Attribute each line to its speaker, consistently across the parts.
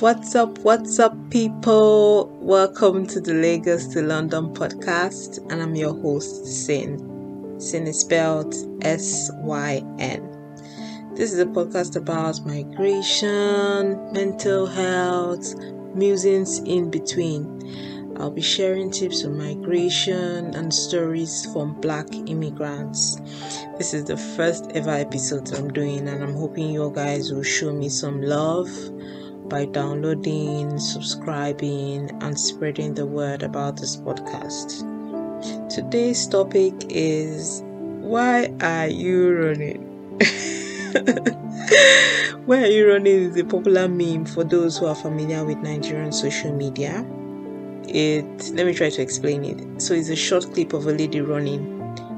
Speaker 1: What's up? What's up, people? Welcome to the Lagos to London podcast, and I'm your host, Syn. Syn is spelled S Y N. This is a podcast about migration, mental health, musings in between. I'll be sharing tips on migration and stories from black immigrants. This is the first ever episode I'm doing, and I'm hoping you guys will show me some love by downloading, subscribing, and spreading the word about this podcast. Today's topic is Why are you running? Why are you running is a popular meme for those who are familiar with Nigerian social media. It let me try to explain it. So it's a short clip of a lady running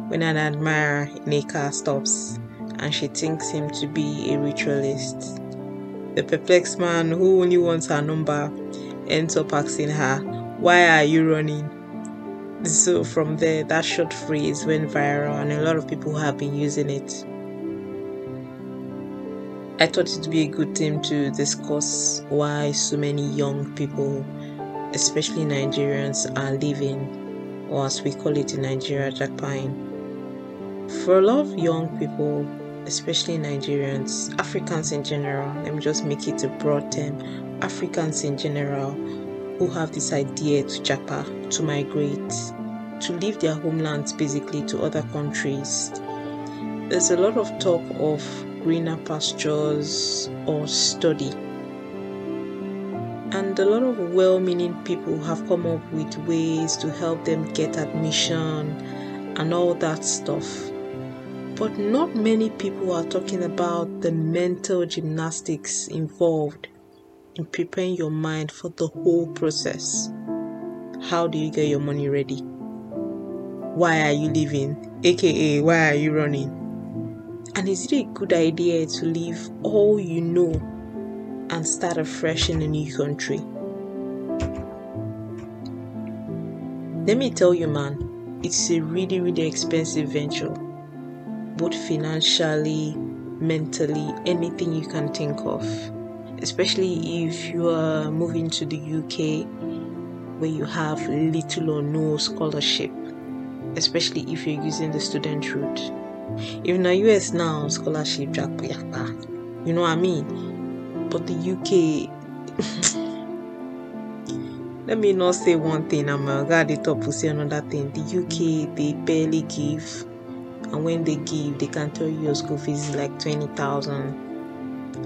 Speaker 1: when an admirer in a car stops and she thinks him to be a ritualist. The perplexed man who only wants her number ends up asking her, Why are you running? So from there, that short phrase went viral, and a lot of people have been using it. I thought it would be a good thing to discuss why so many young people, especially Nigerians, are leaving, or as we call it in Nigeria, japaing. For a lot of young people, especially Nigerians, Africans in general, let me just make it a broad term, Africans in general who have this idea to japa, to migrate, to leave their homelands basically to other countries. There's a lot of talk of greener pastures or study. And a lot of well meaning people have come up with ways to help them get admission and all that stuff. But not many people are talking about the mental gymnastics involved in preparing your mind for the whole process. How do you get your money ready? Why are you leaving? AKA, why are you running? And is it a good idea to leave all you know and start afresh in a new country? Let me tell you, man, it's a really, really expensive venture both financially, mentally, anything you can think of. Especially if you are moving to the UK where you have little or no scholarship, especially if you're using the student route. In the US now, scholarship, you know what I mean? But the UK, let me not say one thing, I'm gonna the top to say another thing. The UK, they barely give and when they give they can tell you your school fees is like 20,000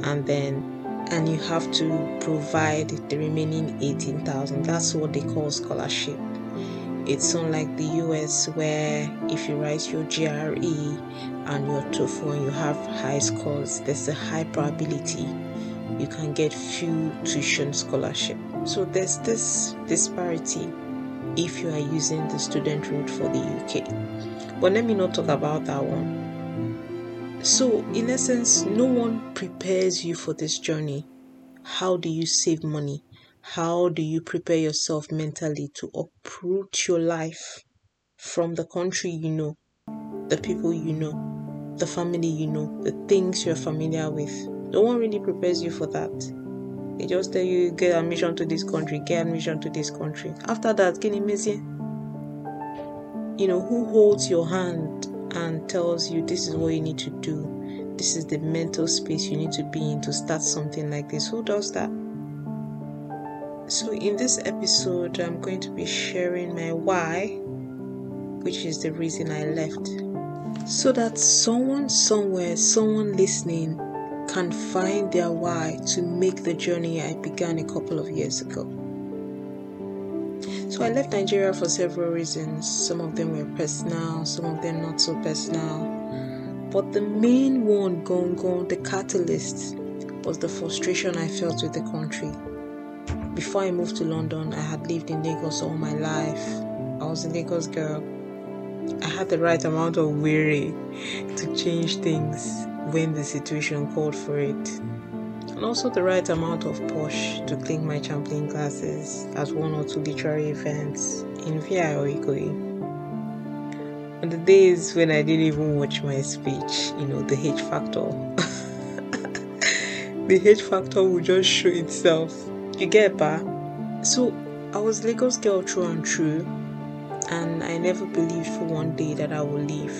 Speaker 1: and then and you have to provide the remaining 18,000 that's what they call scholarship. It's unlike the US where if you write your GRE and your TOEFL and you have high scores there's a high probability you can get few tuition scholarship. So there's this disparity if you are using the student route for the UK. But let me not talk about that one. So, in essence, no one prepares you for this journey. How do you save money? How do you prepare yourself mentally to uproot your life from the country you know, the people you know, the family you know, the things you're familiar with? No one really prepares you for that. They just tell you get admission to this country, get admission to this country. After that, can you You know, who holds your hand and tells you this is what you need to do? This is the mental space you need to be in to start something like this. Who does that? So, in this episode, I'm going to be sharing my why, which is the reason I left. So that someone somewhere, someone listening, can find their why to make the journey I began a couple of years ago. So I left Nigeria for several reasons. Some of them were personal, some of them not so personal. But the main one, gone gone, the catalyst, was the frustration I felt with the country. Before I moved to London, I had lived in Lagos all my life. I was a Lagos girl. I had the right amount of weary to change things when the situation called for it. And also the right amount of posh to clink my champagne glasses at one or two literary events in VI. On the days when I didn't even watch my speech, you know, the H factor. the H factor would just show itself You get ba? So I was Lagos girl through and through, and I never believed for one day that I would leave.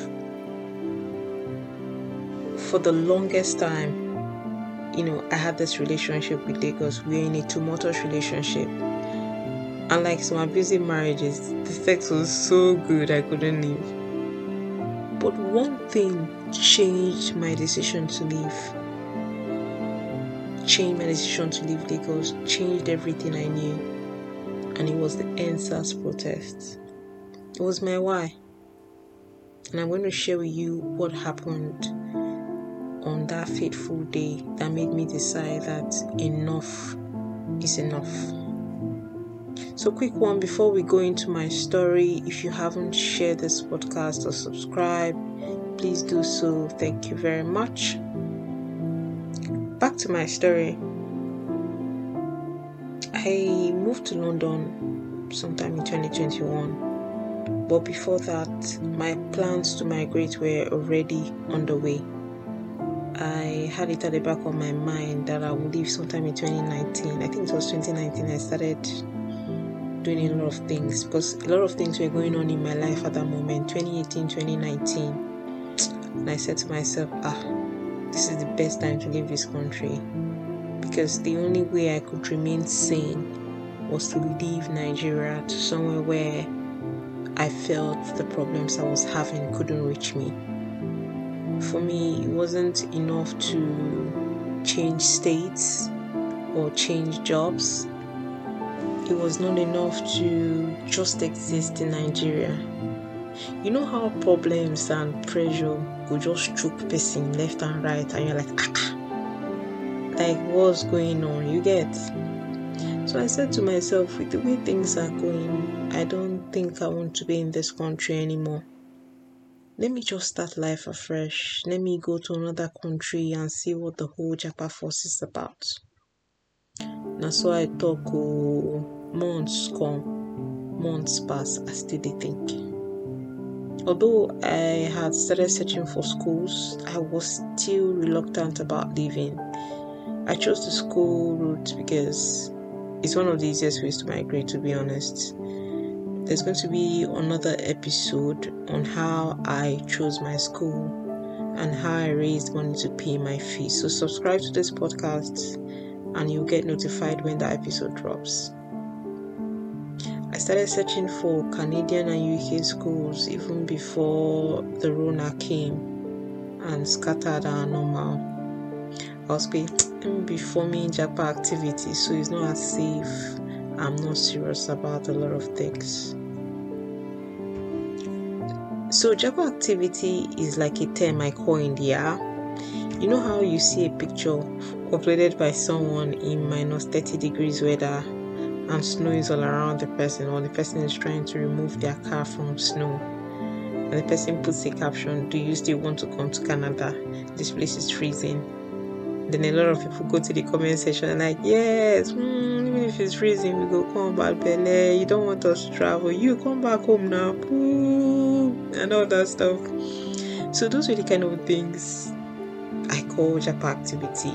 Speaker 1: For the longest time, you know, I had this relationship with Lagos. We were in a tumultuous relationship. And like some abusive marriages, the sex was so good I couldn't leave. But one thing changed my decision to leave. Changed my decision to leave Lagos, changed everything I knew. And it was the EndSARS protest. It was my why. And I'm going to share with you what happened on that fateful day that made me decide that enough is enough. So, quick one before we go into my story. If you haven't shared this podcast or subscribed, please do so. Thank you very much. Back to my story. I moved to London sometime in 2021, but before that, my plans to migrate were already underway. I had it at the back of my mind that I would leave sometime in 2019. I think it was 2019 I started doing a lot of things because a lot of things were going on in my life at that moment 2018 2019 and i said to myself ah this is the best time to leave this country. Because the only way i could remain sane was to leave nigeria to somewhere where i felt the problems i was having couldn't reach me for me it wasn't enough to change states or change jobs it was not enough to just exist in Nigeria. You know how problems and pressure could just choke person left and right, and you're like, ah, like what's going on? You get. So I said to myself, with the way things are going, I don't think I want to be in this country anymore. Let me just start life afresh. Let me go to another country and see what the whole Japa force is about. na so i talk oh months come months pass i still dey think although i had started searching for schools i was still reluctant about leaving i chose the school route because it's one of the easiest ways to migrate to be honest there's going to be another episode on how i chose my school and how i raised money to pay my fees so subscribe to this podcast and you'll get notified when the episode drops. I started searching for Canadian and UK schools even before the Rona came and scattered our normal. I was hmm, be forming Japa activities, so it's not as if I'm not serious about a lot of things. So Japa activity is like a term I coined, yeah. You know how you see a picture uploaded by someone in minus 30 degrees weather and snow is all around the person, or the person is trying to remove their car from snow. And the person puts a caption Do you still want to come to Canada? This place is freezing. Then a lot of people go to the comment section and like, yes, mm, even if it's freezing, we go come back, Bele. You don't want us to travel. You come back home now, and all that stuff. So those were the kind of things I call Japa activity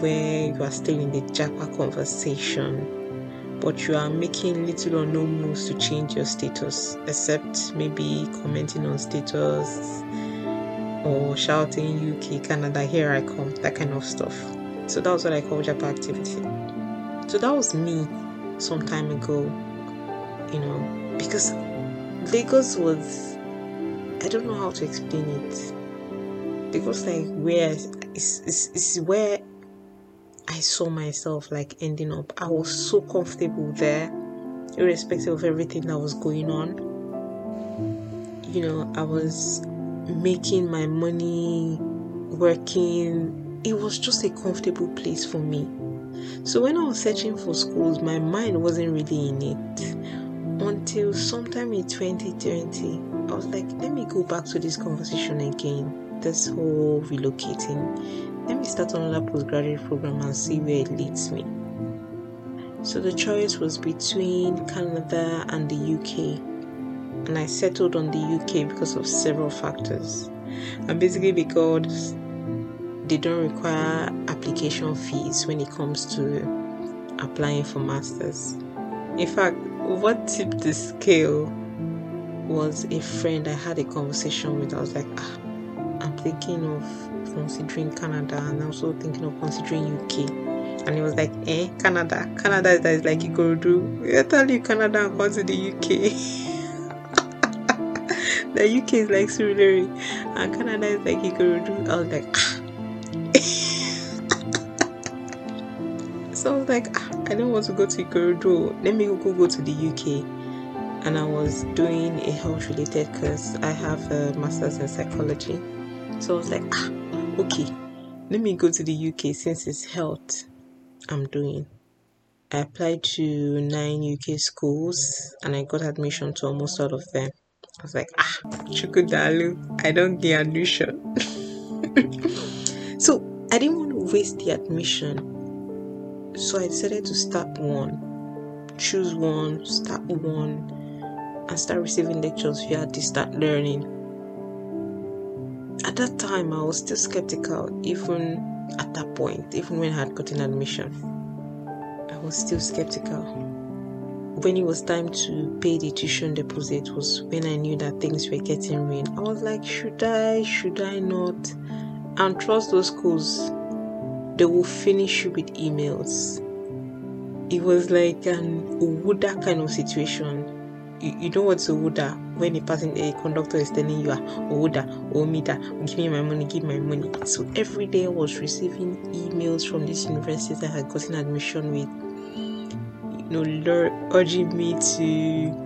Speaker 1: where you are still in the Japa conversation, but you are making little or no moves to change your status, except maybe commenting on status or shouting UK, Canada, here I come, that kind of stuff. So that was what I call Japa activity. So that was me some time ago, you know, because Lagos was, I don't know how to explain it. Because like where it's where I saw myself like ending up. I was so comfortable there, irrespective of everything that was going on. You know, I was making my money, working. It was just a comfortable place for me. So when I was searching for schools, my mind wasn't really in it. Until sometime in 2020, I was like, let me go back to this conversation again. This whole relocating let me start another postgraduate program and see where it leads me. So the choice was between Canada and the UK, and I settled on the UK because of several factors. And basically, because they don't require application fees when it comes to applying for masters. In fact, what tipped the scale was a friend I had a conversation with. I was like, ah, I'm thinking of considering Canada and also thinking of considering UK. And he was like, eh, Canada. Canada is, is like Ikorodu. I tell you Canada and to the UK. the UK is like Surulere and Canada is like Ikorodu. I was like, ah. So I was like, I don't want to go to Ikorodu. Let me go, go to the UK. And I was doing a health related course. I have a master's in psychology. So I was like, ah, okay, let me go to the UK since it's health I'm doing. I applied to nine UK schools and I got admission to almost all of them. I was like, ah, Chukudalu, I don't get admission. I didn't want to waste the admission. So I decided to start one, choose one, start one, and start receiving lectures via distant learning at that time, I was still skeptical, even at that point, even when I had gotten admission. I was still skeptical. When it was time to pay the tuition deposit, was when I knew that things were getting real. I was like, should I, should I not? And trust those schools, they will finish you with emails. It was like an Uwuda kind of situation you, you know what's Owuda when a person a conductor is telling you ah, Owuda, Omida, give me my money, give me my money. So every day I was receiving emails from these universities I had gotten admission with, you know, urging me to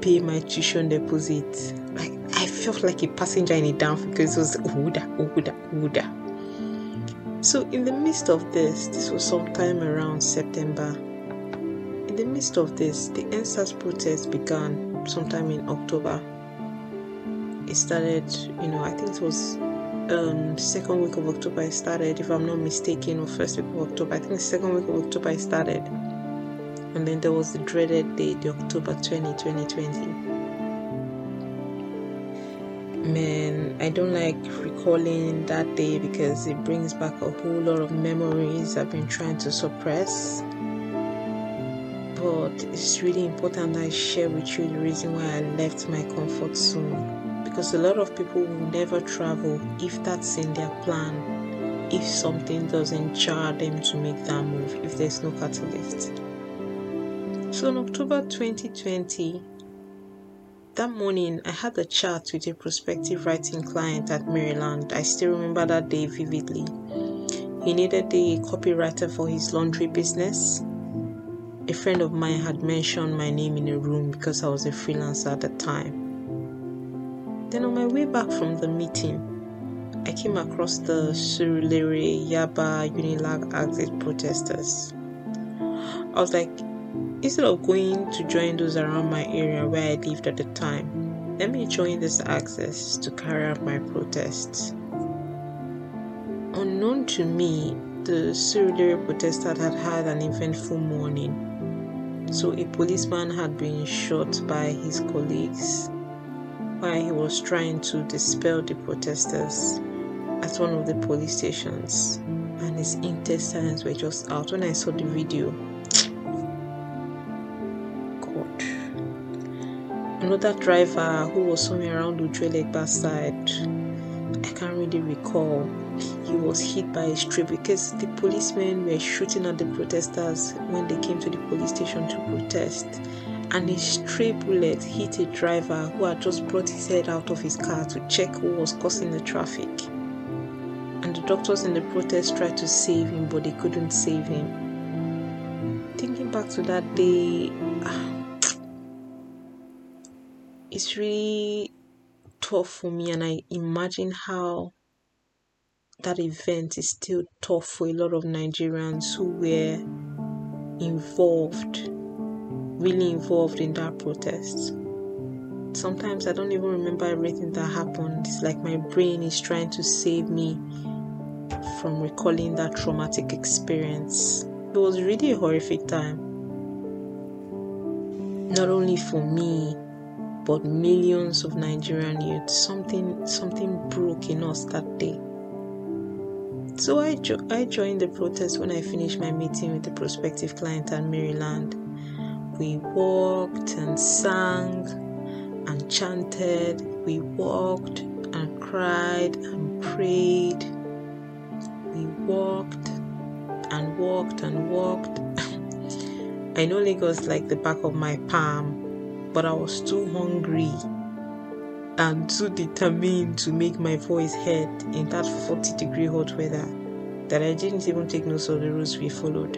Speaker 1: pay my tuition deposit. Like I felt like a passenger in a danfo because it was Owuda, Owuda, Owuda. So in the midst of this, this was sometime around September in the midst of this, the EndSARS protest began sometime in October. It started, you know, I think it was um, second week of October it started, if I'm not mistaken, or first week of October. I think second week of October it started. And then there was the dreaded day, the October 20, 2020. Man, I don't like recalling that day because it brings back a whole lot of memories I've been trying to suppress but it's really important I share with you the reason why I left my comfort zone. Because a lot of people will never travel if that's in their plan, if something doesn't jar them to make that move, if there's no catalyst. So in October 2020, that morning I had a chat with a prospective writing client at Maryland. I still remember that day vividly. He needed a copywriter for his laundry business a friend of mine had mentioned my name in a room because I was a freelancer at the time. Then on my way back from the meeting, I came across the Surulere Yaba Unilag Axis protesters. I was like, instead of going to join those around my area where I lived at the time, let me join this axis to carry out my protests. Unknown to me, the Surulere protester had had an eventful morning so, a policeman had been shot by his colleagues while he was trying to dispel the protesters at one of the police stations, and his intestines were just out. When I saw the video, Another driver who was somewhere around Ojuelegba side, I can't really recall he was hit by a stray because the policemen were shooting at the protesters when they came to the police station to protest. And a stray bullet hit a driver who had just brought his head out of his car to check who was causing the traffic. And the doctors in the protest tried to save him, but they couldn't save him. Thinking back to that day, ah, it's really tough for me, and I imagine how that event is still tough for a lot of Nigerians who were involved, really involved in that protest. Sometimes I don't even remember everything that happened. It's like my brain is trying to save me from recalling that traumatic experience. It was really a horrific time. Not only for me, but millions of Nigerian youth. Something something broke in us that day So I, jo- I joined the protest when I finished my meeting with the prospective client at Maryland. We walked and sang and chanted. We walked and cried and prayed. We walked and walked and walked. I know Lagos like the back of my palm, but I was too hungry and too determined to make my voice heard in that 40 degree hot weather that I didn't even take notes of the routes we followed.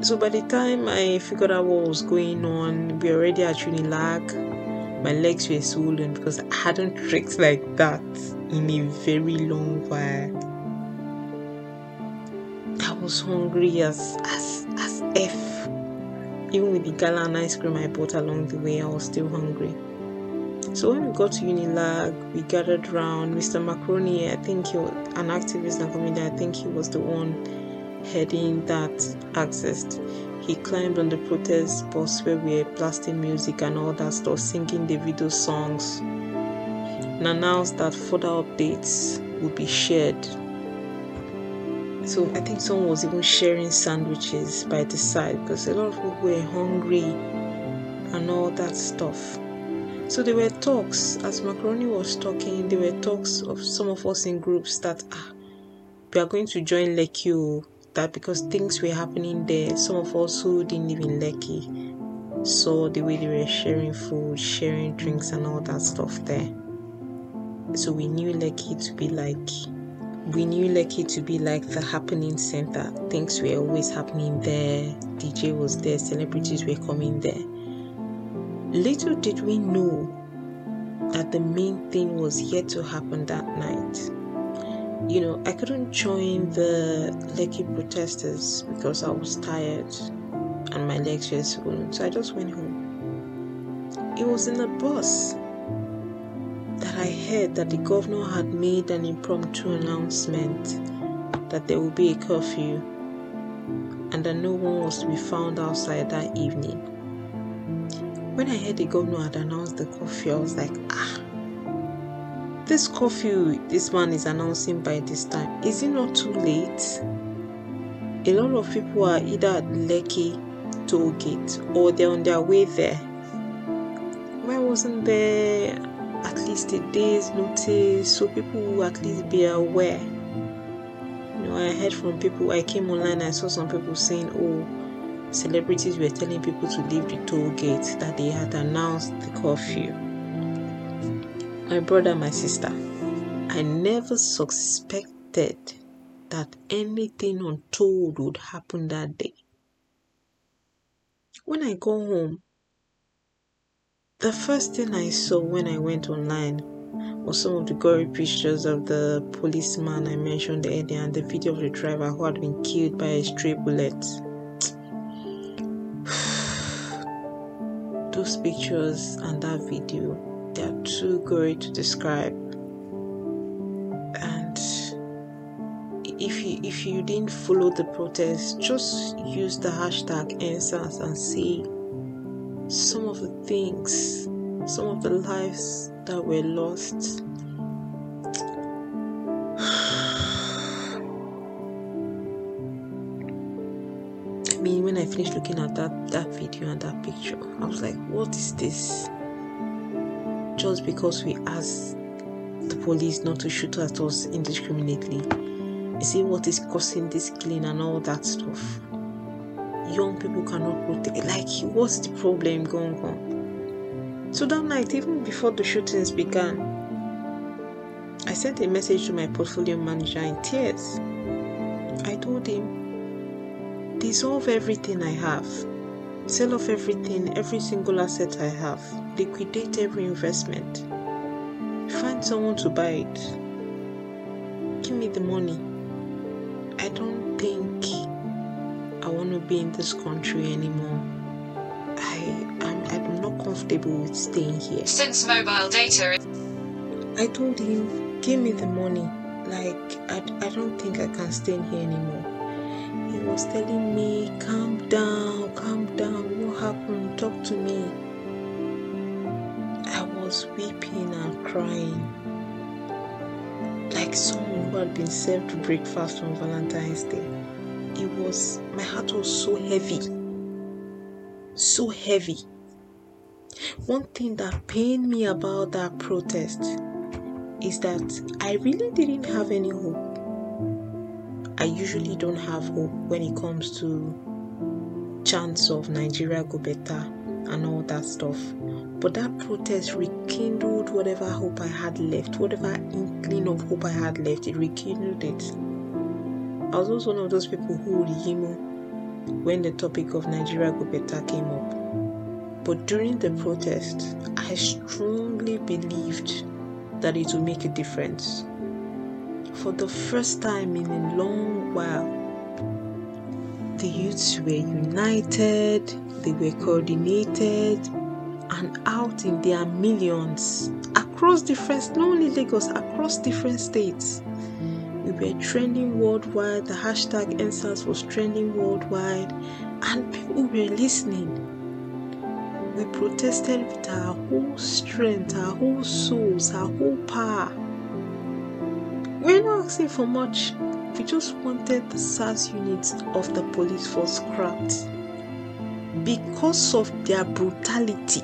Speaker 1: So by the time I figured out what was going on, we were already at Unilag. My legs were swollen because I hadn't trekked like that in a very long while. I was hungry as as as F. Even with the gala and ice cream I bought along the way, I was still hungry. So when we got to Unilag, we gathered around Mr. Macaroni. I think he was an activist and comedian. I think he was the one heading that access. He climbed on the protest bus where we were blasting music and all that stuff, singing the video songs, and announced that further updates would be shared. So I think someone was even sharing sandwiches by the side because a lot of people were hungry and all that stuff. So there were talks as Macaroni was talking. There were talks of some of us in groups that ah, we are going to join Lekki. That because things were happening there, some of us who didn't live in Lekki saw the way they were sharing food, sharing drinks, and all that stuff there. So we knew Lekki to be like we knew Lekki to be like the happening center. Things were always happening there. DJ was there, celebrities were coming there. Little did we know that the main thing was yet to happen that night. You know, I couldn't join the Lekki protesters because I was tired and my legs were swollen, so I just went home. It was in the bus I heard that the governor had made an impromptu announcement that there would be a curfew and that no one was to be found outside that evening. When I heard the governor had announced the curfew, I was like, ah, this curfew this man is announcing by this time, is it not too late? A lot of people are either at Lekki toll gate or they're on their way there. Why wasn't there at least a day's notice so people will at least be aware? You know, I heard from people, I came online, I saw some people saying, oh, celebrities were telling people to leave the toll gate that they had announced the curfew. My brother, my sister, I never suspected that anything untold would happen that day. When I go home, the first thing I saw when I went online was some of the gory pictures of the policeman I mentioned earlier and the video of the driver who had been killed by a stray bullet. Those pictures and that video, they are too gory to describe. And if you if you didn't follow the protest, just use the hashtag EndSARS and see some of the things, some of the lives that were lost. I mean, when I finished looking at that that video and that picture, I was like, "What is this?" Just because we asked the police not to shoot at us indiscriminately, is it what is causing this killing and all that stuff? Young people cannot protect. Like, what's the problem going on? So that night, even before the shootings began, I sent a message to my portfolio manager in tears. I told him, dissolve everything I have, sell off everything, every single asset I have, liquidate every investment, find someone to buy it, give me the money. I don't think I want to be in this country anymore. I am I'm not comfortable with staying here.
Speaker 2: Since mobile data
Speaker 1: I told him, give me the money. Like I, I don't think I can stay in here anymore. He was telling me, calm down, calm down. What happened? Talk to me. I was weeping and crying. Like someone who had been served breakfast on Valentine's Day. It was, my heart was so heavy. So heavy. One thing that pained me about that protest is that I really didn't have any hope. I usually don't have hope when it comes to chance of Nigeria go better and all that stuff. But that protest rekindled whatever hope I had left, whatever inkling of hope I had left, it rekindled it. I was also one of those people who would yimo when the topic of Nigeria go better came up. But during the protest, I strongly believed that it would make a difference. For the first time in a long while, the youths were united, they were coordinated, and out in their millions across different, not only Lagos, across different states. We were trending worldwide, the hashtag EndSARS was trending worldwide, and people were listening. We protested with our whole strength, our whole souls, our whole power. We're not asking for much. We just wanted the SARS units of the police force scrapped because of their brutality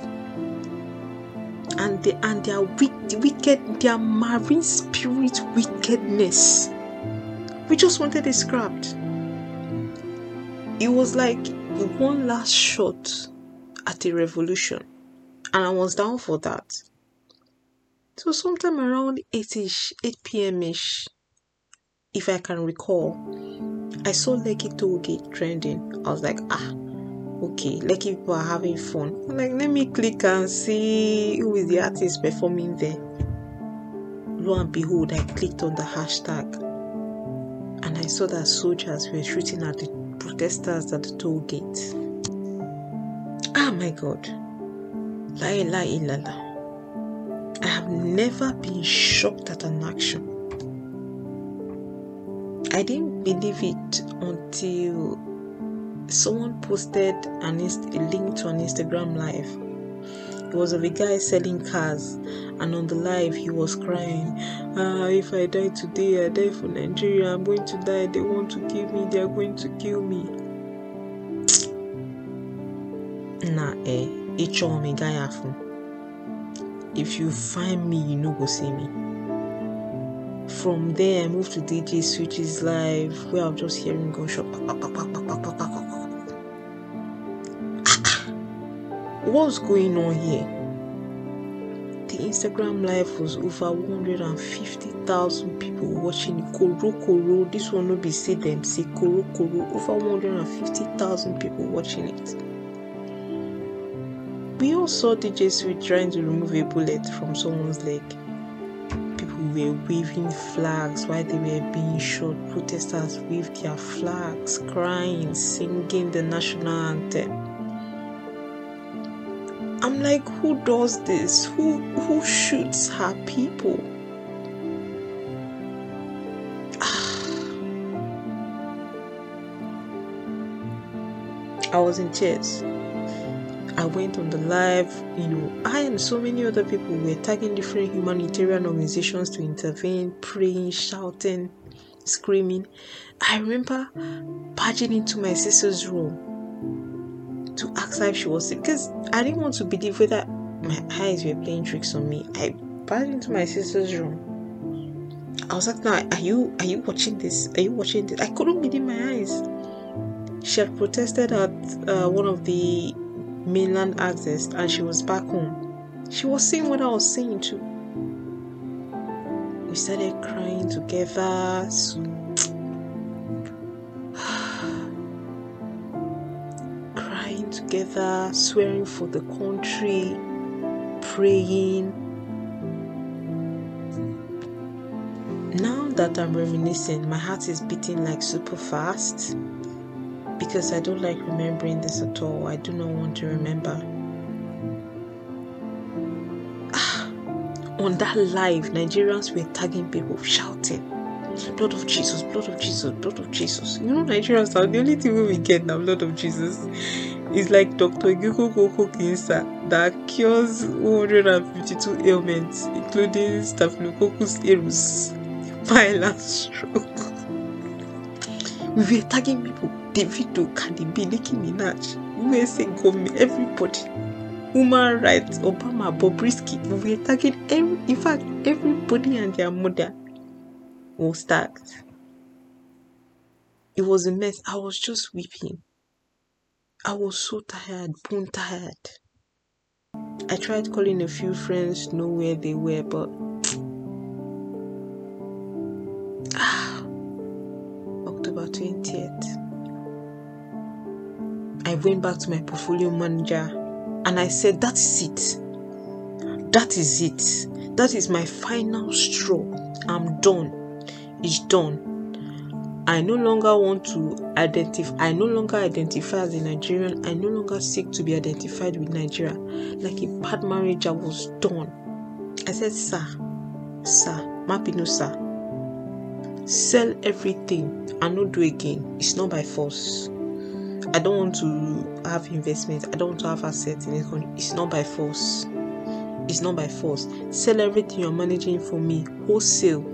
Speaker 1: and the, and their wicked their marine spirit wickedness. We just wanted it scrapped. It was like one last shot at a revolution, and I was down for that. So sometime around 8ish, 8 p.m. ish, if I can recall, I saw Lekki Tollgate trending. I was like, ah, okay, Lekki people are having fun. I'm like, let me click and see who is the artist performing there. Lo and behold, I clicked on the hashtag and I saw that soldiers were shooting at the protesters at the toll gate. Ah, my God. La ilaha illallah. I have never been shocked at an action. I didn't believe it until someone posted an inst- a link to an Instagram live. Was of a guy selling cars, and on the live he was crying, Ah, if I die today, I die for Nigeria. I'm going to die. They want to kill me. They are going to kill me. Nah, eh, each me guy afu. If you find me, you know go see me. From there, I moved to DJ Switch's Live, where I'm just hearing gunshot. What's going on here? The Instagram live was over 150,000 people watching. Koro Koro, this one will be say them say Koro Koro, over 150,000 people watching it. We all saw DJ Switch trying to remove a bullet from someone's leg. People were waving flags while they were being shot. Protesters waved their flags, crying, singing the national anthem. I'm like, who does this? Who who shoots her people? I was in tears. I went on the live, you know, I and so many other people were tagging different humanitarian organizations to intervene, praying, shouting, screaming. I remember barging into my sister's room to ask her if she was sick because I didn't want to believe whether my eyes were playing tricks on me. I barged into my sister's room. I was like, "Now, are you are you watching this? Are you watching this?" I couldn't believe my eyes. She had protested at uh, one of the mainland access and she was back home. She was seeing what I was seeing too. We started crying together. Together, swearing for the country, praying. Now that I'm reminiscing, my heart is beating like super fast because I don't like remembering this at all. I do not want to remember. Ah, on that live, Nigerians were tagging people, shouting, Blood of Jesus, blood of Jesus, blood of Jesus. You know, Nigerians are the only thing we get now, blood of Jesus. Is like Dr. Giko Koko Kinsa that cures 152 ailments, including Staphylococcus aureus. violent stroke. We were tagging people, Davido, Cardi B, Nicki Minaj, USA government, everybody. Human rights, Obama, Bobrisky. We were tagging every, in fact, everybody and their mother was tagged. It was a mess. I was just weeping. I was so tired, bone tired. I tried calling a few friends know where they were, but October 20th. I went back to my portfolio manager and I said, That is it. That is it. That is my final straw. I'm done. It's done. I no longer want to identify, I no longer identify as a Nigerian. I no longer seek to be identified with Nigeria. Like a bad marriage, I was done. I said, Sir, Sir, Mapino, sir, sell everything and not do again. It's not by force. I don't want to have investment. I don't want to have assets in this country. It's not by force. It's not by force. Sell everything you're managing for me, wholesale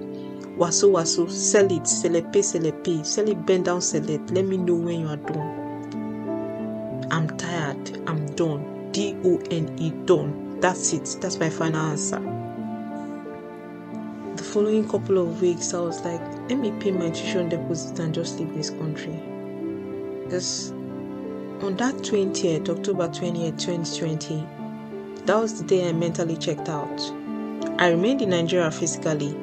Speaker 1: Waso waso, sell it, sell it, pay, sell it, pay, sell it, bend down, sell it. Let me know when you are done. I'm tired. I'm done. D O N E done. That's it. That's my final answer. The following couple of weeks, I was like, let me pay my tuition deposit and just leave this country. Because on that 20th, October 20th, 2020, that was the day I mentally checked out. I remained in Nigeria physically,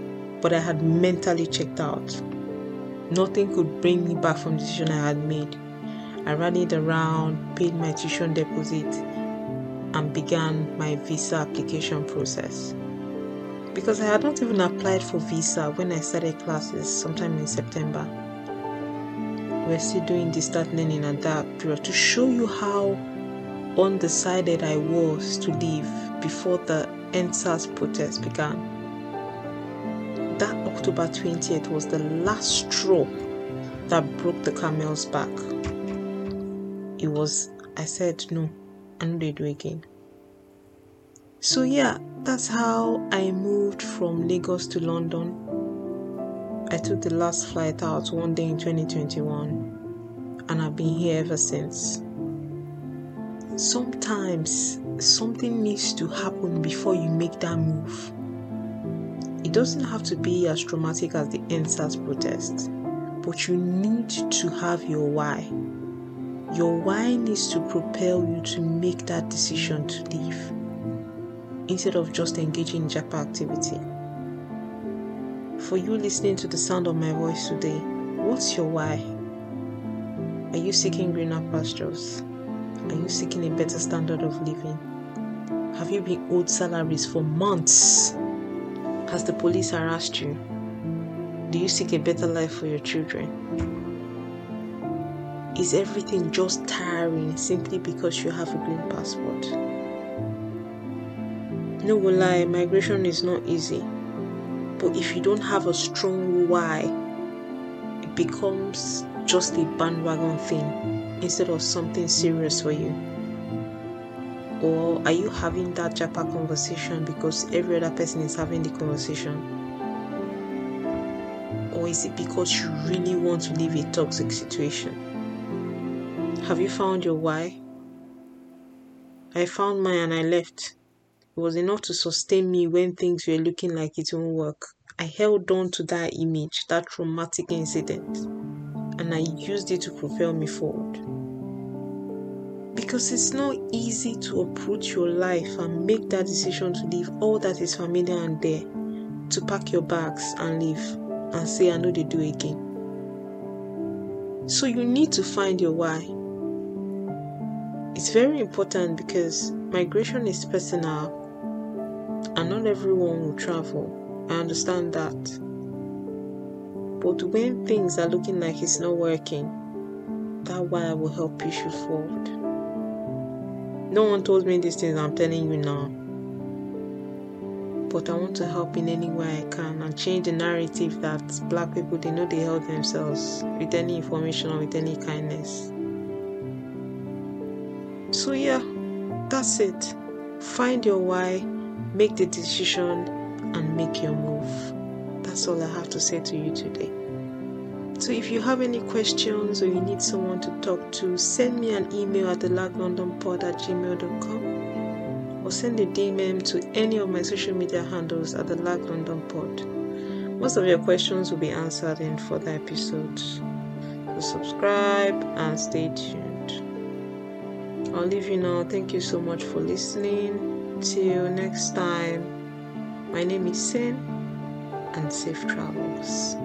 Speaker 1: but I had mentally checked out. Nothing could bring me back from the decision I had made. I ran it around, paid my tuition deposit, and began my visa application process. Because I had not even applied for visa when I started classes sometime in September. We are still doing distance learning at that period to show you how undecided I was to leave before the EndSARS protest began October 20th was the last straw that broke the camel's back. It was, I said, no, I know they do again. So, yeah, that's how I moved from Lagos to London. I took the last flight out one day in 2021, and I've been here ever since. Sometimes something needs to happen before you make that move. It doesn't have to be as traumatic as the EndSARS protest, but you need to have your why. Your why needs to propel you to make that decision to leave instead of just engaging in japa activity. For you listening to the sound of my voice today, what's your why? Are you seeking greener pastures? Are you seeking a better standard of living? Have you been owed salaries for months? Has the police harassed you? Do you seek a better life for your children? Is everything just tiring simply because you have a green passport? No will lie, migration is not easy. But if you don't have a strong why, it becomes just a bandwagon thing instead of something serious for you. Or are you having that Japa conversation because every other person is having the conversation? Or is it because you really want to leave a toxic situation? Have you found your why? I found mine and I left. It was enough to sustain me when things were looking like it won't work. I held on to that image, that traumatic incident, and I used it to propel me forward because it's not easy to uproot your life and make that decision to leave all that is familiar and there to pack your bags and leave and say I know they do again. So you need to find your why. It's very important because migration is personal and not everyone will travel. I understand that. But when things are looking like it's not working, that why will help push you forward. No one told me these things I'm telling you now. But I want to help in any way I can and change the narrative that black people they know they help themselves with any information or with any kindness. So yeah, that's it. Find your why, make the decision and make your move. That's all I have to say to you today. So if you have any questions or you need someone to talk to, send me an email at thelaglondonpod at gmail.com or send a DM to any of my social media handles at the Lag London. Most of your questions will be answered in further episodes. So subscribe and stay tuned. I'll leave you now. Thank you so much for listening. Till next time, my name is Syn and safe travels.